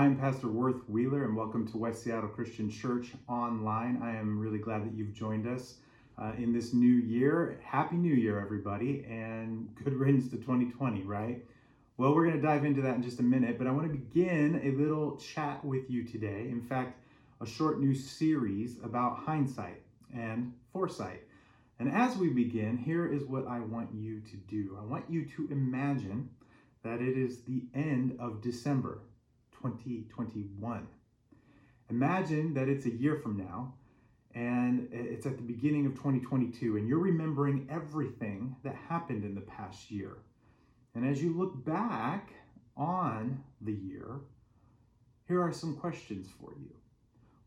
I'm Pastor Worth Wheeler, and welcome to West Seattle Christian Church Online. I am really glad that you've joined us uh, in this new year. Happy New Year, everybody, and good riddance to 2020, right? Well, we're going to dive into that in just a minute, but I want to begin a little chat with you today. In fact, a short new series about hindsight and foresight. And as we begin, here is what I want you to do I want you to imagine that it is the end of December 2021. Imagine that it's a year from now and it's at the beginning of 2022 and you're remembering everything that happened in the past year. And as you look back on the year, here are some questions for you.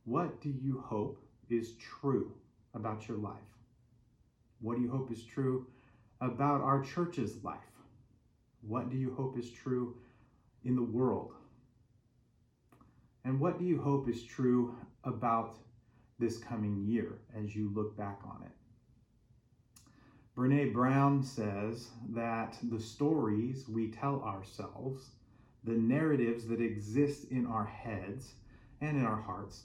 What do you hope is true about your life? What do you hope is true about our church's life? What do you hope is true in the world? And what do you hope is true about this coming year as you look back on it? Brene Brown says that the stories we tell ourselves, the narratives that exist in our heads and in our hearts,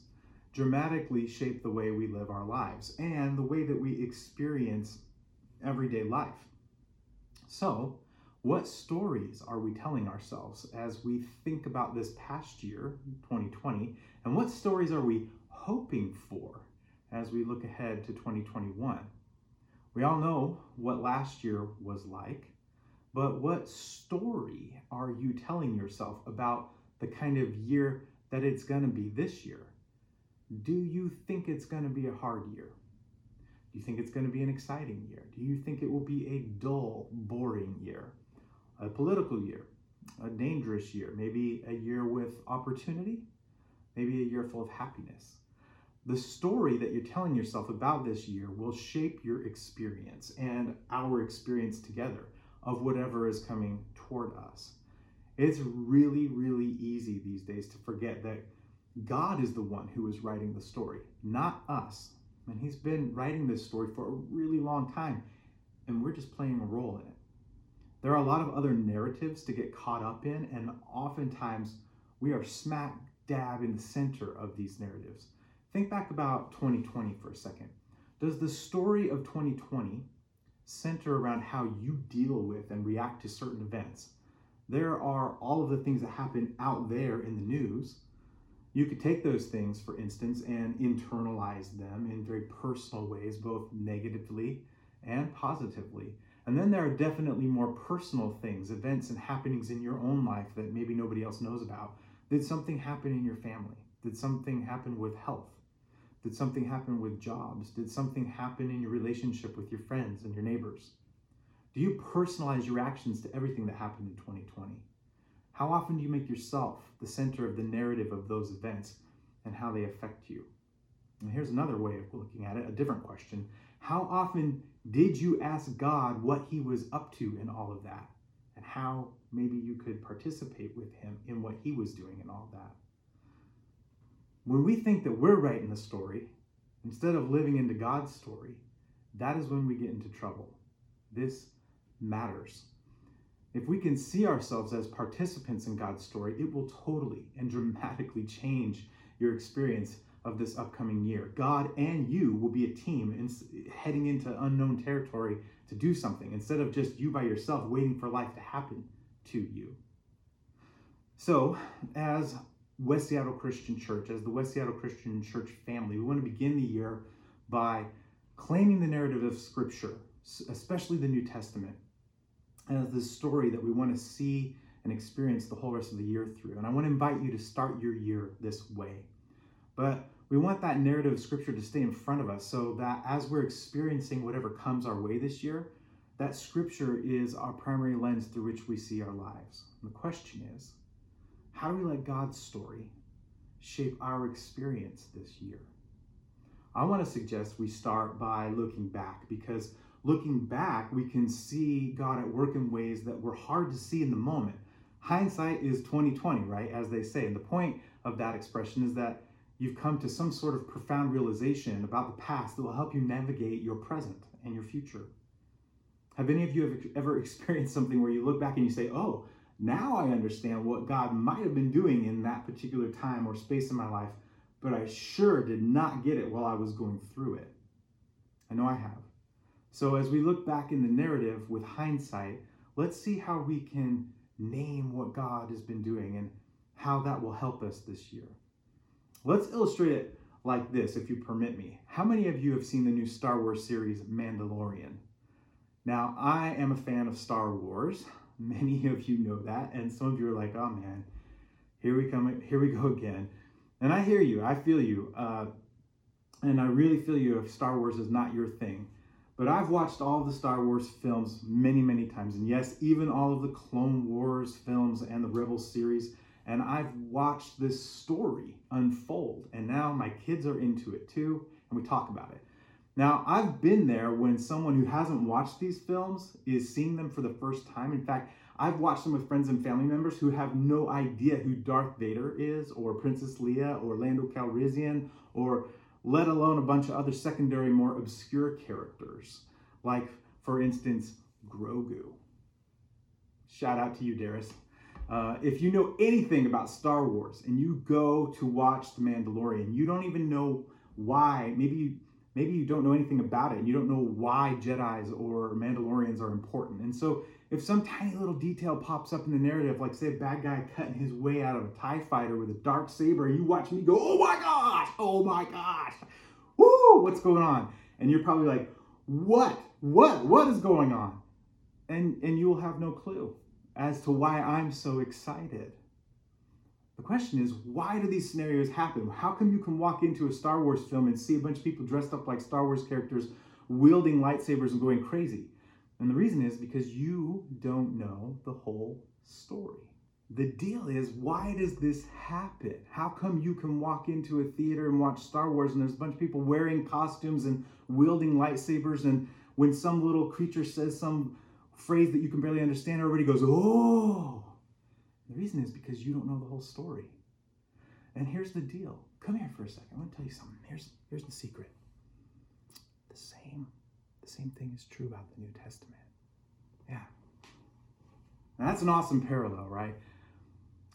dramatically shape the way we live our lives and the way that we experience everyday life. So, what stories are we telling ourselves as we think about this past year, 2020? And what stories are we hoping for as we look ahead to 2021? We all know what last year was like, but what story are you telling yourself about the kind of year that it's going to be this year? Do you think it's going to be a hard year? Do you think it's going to be an exciting year? Do you think it will be a dull, boring year? A political year, a dangerous year, maybe a year with opportunity, maybe a year full of happiness. The story that you're telling yourself about this year will shape your experience and our experience together of whatever is coming toward us. It's really, really easy these days to forget that God is the one who is writing the story, not us. And He's been writing this story for a really long time, and we're just playing a role in it. There are a lot of other narratives to get caught up in, and oftentimes we are smack dab in the center of these narratives. Think back about 2020 for a second. Does the story of 2020 center around how you deal with and react to certain events? There are all of the things that happen out there in the news. You could take those things, for instance, and internalize them in very personal ways, both negatively and positively. And then there are definitely more personal things, events and happenings in your own life that maybe nobody else knows about. Did something happen in your family? Did something happen with health? Did something happen with jobs? Did something happen in your relationship with your friends and your neighbors? Do you personalize your actions to everything that happened in 2020? How often do you make yourself the center of the narrative of those events and how they affect you? And here's another way of looking at it, a different question. How often did you ask God what he was up to in all of that? And how maybe you could participate with him in what he was doing in all that? When we think that we're writing the story, instead of living into God's story, that is when we get into trouble. This matters. If we can see ourselves as participants in God's story, it will totally and dramatically change your experience of this upcoming year. God and you will be a team in, heading into unknown territory to do something instead of just you by yourself waiting for life to happen to you. So, as West Seattle Christian Church, as the West Seattle Christian Church family, we want to begin the year by claiming the narrative of Scripture, especially the New Testament, as the story that we want to see and experience the whole rest of the year through. And I want to invite you to start your year this way. But we want that narrative of scripture to stay in front of us so that as we're experiencing whatever comes our way this year, that scripture is our primary lens through which we see our lives. And the question is, how do we let God's story shape our experience this year? I want to suggest we start by looking back because looking back, we can see God at work in ways that were hard to see in the moment. Hindsight is 2020, right? As they say. And the point of that expression is that you've come to some sort of profound realization about the past that will help you navigate your present and your future. Have any of you ever experienced something where you look back and you say, oh, Now I understand what God might have been doing in that particular time or space in my life, but I sure did not get it while I was going through it. I know I have. So as we look back in the narrative with hindsight, let's see how we can name what God has been doing and how that will help us this year. Let's illustrate it like this, if you permit me. How many of you have seen the new Star Wars series, Mandalorian? Now, I am a fan of Star Wars. Many of you know that, and some of you are like, "Oh man, here we come, here we go again." And I hear you, I feel you, uh, and I really feel you if Star Wars is not your thing. But I've watched all the Star Wars films many, many times. And yes, even all of the Clone Wars films and the Rebels series. And I've watched this story unfold. And now my kids are into it too. And we talk about it. Now, I've been there when someone who hasn't watched these films is seeing them for the first time. In fact, I've watched them with friends and family members who have no idea who Darth Vader is, or Princess Leia, or Lando Calrissian, or let alone a bunch of other secondary, more obscure characters, like, for instance, Grogu. Shout out to you, Darius. Uh, if you know anything about Star Wars and you go to watch The Mandalorian, you don't even know why. Maybe you, maybe you don't know anything about it and you don't know why Jedi's or Mandalorians are important. And so if some tiny little detail pops up in the narrative, like say a bad guy cutting his way out of a TIE fighter with a dark saber, and you watch me go, oh my gosh, oh my gosh, woo, what's going on? And you're probably like, what, what, what is going on? And, and you will have no clue as to why I'm so excited. The question is, why do these scenarios happen? How come you can walk into a Star Wars film and see a bunch of people dressed up like Star Wars characters wielding lightsabers and going crazy? And the reason is because you don't know the whole story. The deal is, why does this happen? How come you can walk into a theater and watch Star Wars and there's a bunch of people wearing costumes and wielding lightsabers, and when some little creature says some phrase that you can barely understand, everybody goes, oh. The reason is because you don't know the whole story. And here's the deal. Come here for a second. I want to tell you something. Here's, here's the secret. The same the same thing is true about the New Testament. Yeah. Now that's an awesome parallel, right?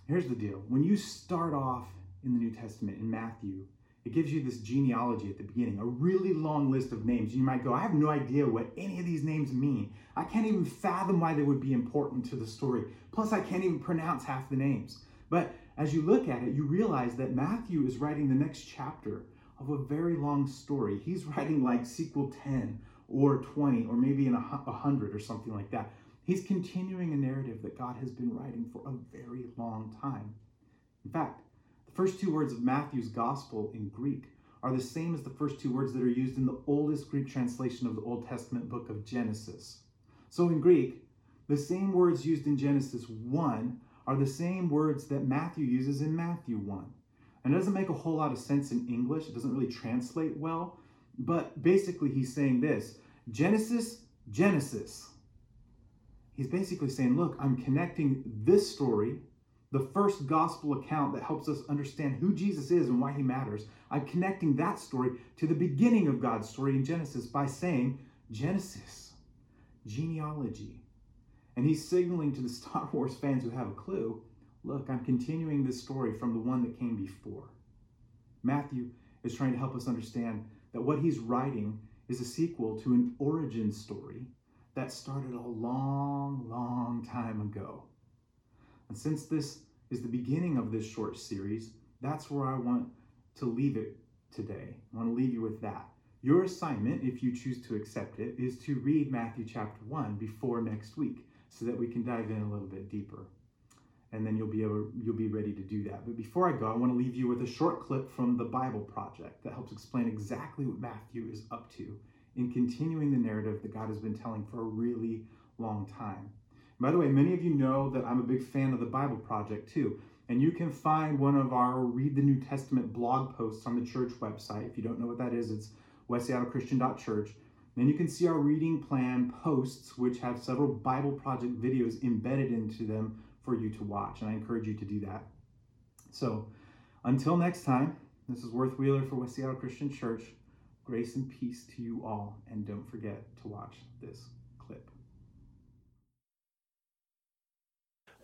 Here's the deal. When you start off in the New Testament in Matthew, it gives you this genealogy at the beginning, a really long list of names. You might go, I have no idea what any of these names mean. I can't even fathom why they would be important to the story. Plus, I can't even pronounce half the names. But as you look at it, you realize that Matthew is writing the next chapter of a very long story. He's writing like sequel 10 or 20 or maybe in a 100 or something like that. He's continuing a narrative that God has been writing for a very long time. In fact, first two words of Matthew's gospel in Greek are the same as the first two words that are used in the oldest Greek translation of the Old Testament book of Genesis. So in Greek, the same words used in Genesis 1 are the same words that Matthew uses in Matthew 1. And it doesn't make a whole lot of sense in English. It doesn't really translate well. But basically, he's saying this Genesis, Genesis. He's basically saying, look, I'm connecting this story, the first gospel account that helps us understand who Jesus is and why he matters. I'm connecting that story to the beginning of God's story in Genesis by saying Genesis, genealogy. And he's signaling to the Star Wars fans who have a clue look, I'm continuing this story from the one that came before. Matthew is trying to help us understand that what he's writing is a sequel to an origin story that started a long, long time ago. And since this is the beginning of this short series, that's where I want to leave it today. I want to leave you with that. Your assignment, if you choose to accept it, is to read Matthew chapter 1 before next week so that we can dive in a little bit deeper. And then you'll be able you'll be ready to do that. But before I go, I want to leave you with a short clip from the Bible Project that helps explain exactly what Matthew is up to in continuing the narrative that God has been telling for a really long time. By the way, many of you know that I'm a big fan of the Bible Project too. And you can find one of our Read the New Testament blog posts on the church website. If you don't know what that is, it's westseattlechristian.church. Then you can see our reading plan posts, which have several Bible Project videos embedded into them for you to watch. And I encourage you to do that. So until next time, this is Worth Wheeler for West Seattle Christian Church. Grace and peace to you all, and don't forget to watch this clip.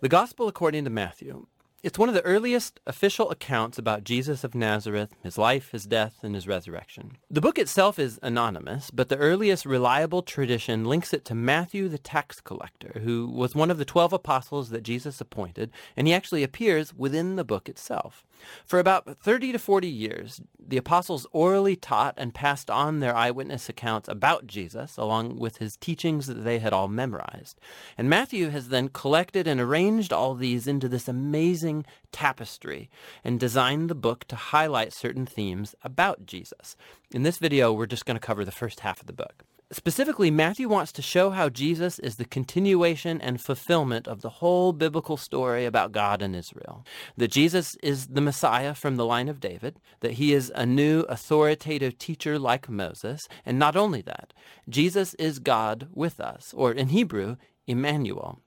The Gospel according to Matthew. It's one of the earliest official accounts about Jesus of Nazareth, his life, his death, and his resurrection. The book itself is anonymous, but the earliest reliable tradition links it to Matthew the tax collector, who was one of the twelve apostles that Jesus appointed, and he actually appears within the book itself. For about 30 to 40 years, the apostles orally taught and passed on their eyewitness accounts about Jesus, along with his teachings that they had all memorized. And Matthew has then collected and arranged all these into this amazing tapestry and designed the book to highlight certain themes about Jesus. In this video, we're just going to cover the first half of the book. Specifically, Matthew wants to show how Jesus is the continuation and fulfillment of the whole biblical story about God and Israel. That Jesus is the Messiah from the line of David, that he is a new authoritative teacher like Moses, and not only that, Jesus is God with us, or in Hebrew, Emmanuel.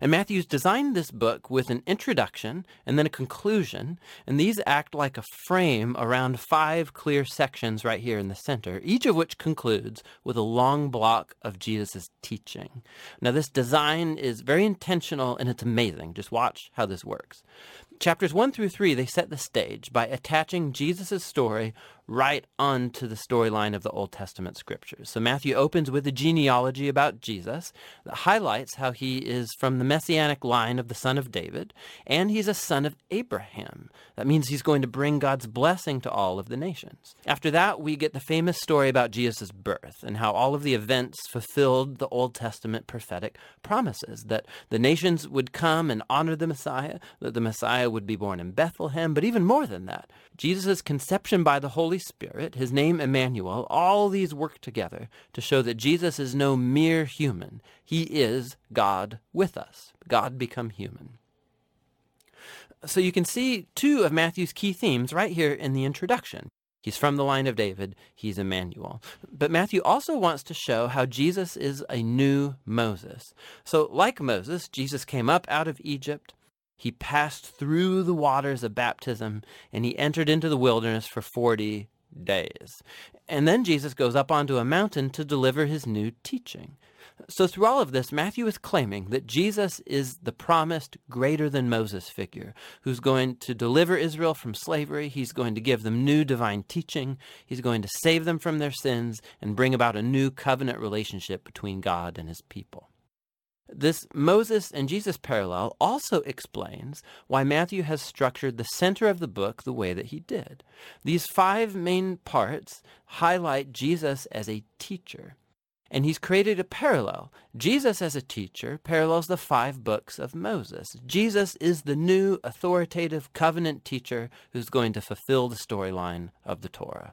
And Matthew's designed this book with an introduction and then a conclusion, and these act like a frame around five clear sections right here in the center, each of which concludes with a long block of Jesus' teaching. Now, this design is very intentional and it's amazing. Just watch how this works. Chapters 1 through 3, they set the stage by attaching Jesus' story right onto the storyline of the Old Testament scriptures. So Matthew opens with a genealogy about Jesus that highlights how he is from the messianic line of the son of David, and he's a son of Abraham. That means he's going to bring God's blessing to all of the nations. After that, we get the famous story about Jesus' birth and how all of the events fulfilled the Old Testament prophetic promises that the nations would come and honor the Messiah, that the Messiah would be born in Bethlehem, but even more than that, Jesus' conception by the Holy Spirit, his name Emmanuel, all these work together to show that Jesus is no mere human. He is God with us, God become human. So you can see two of Matthew's key themes right here in the introduction. He's from the line of David. He's Emmanuel. But Matthew also wants to show how Jesus is a new Moses. So like Moses, Jesus came up out of Egypt. He passed through the waters of baptism and he entered into the wilderness for 40 days. And then Jesus goes up onto a mountain to deliver his new teaching. So through all of this, Matthew is claiming that Jesus is the promised greater than Moses figure who's going to deliver Israel from slavery. He's going to give them new divine teaching. He's going to save them from their sins and bring about a new covenant relationship between God and his people. This Moses and Jesus parallel also explains why Matthew has structured the center of the book the way that he did. These five main parts highlight Jesus as a teacher. And he's created a parallel. Jesus as a teacher parallels the five books of Moses. Jesus is the new authoritative covenant teacher who's going to fulfill the storyline of the Torah.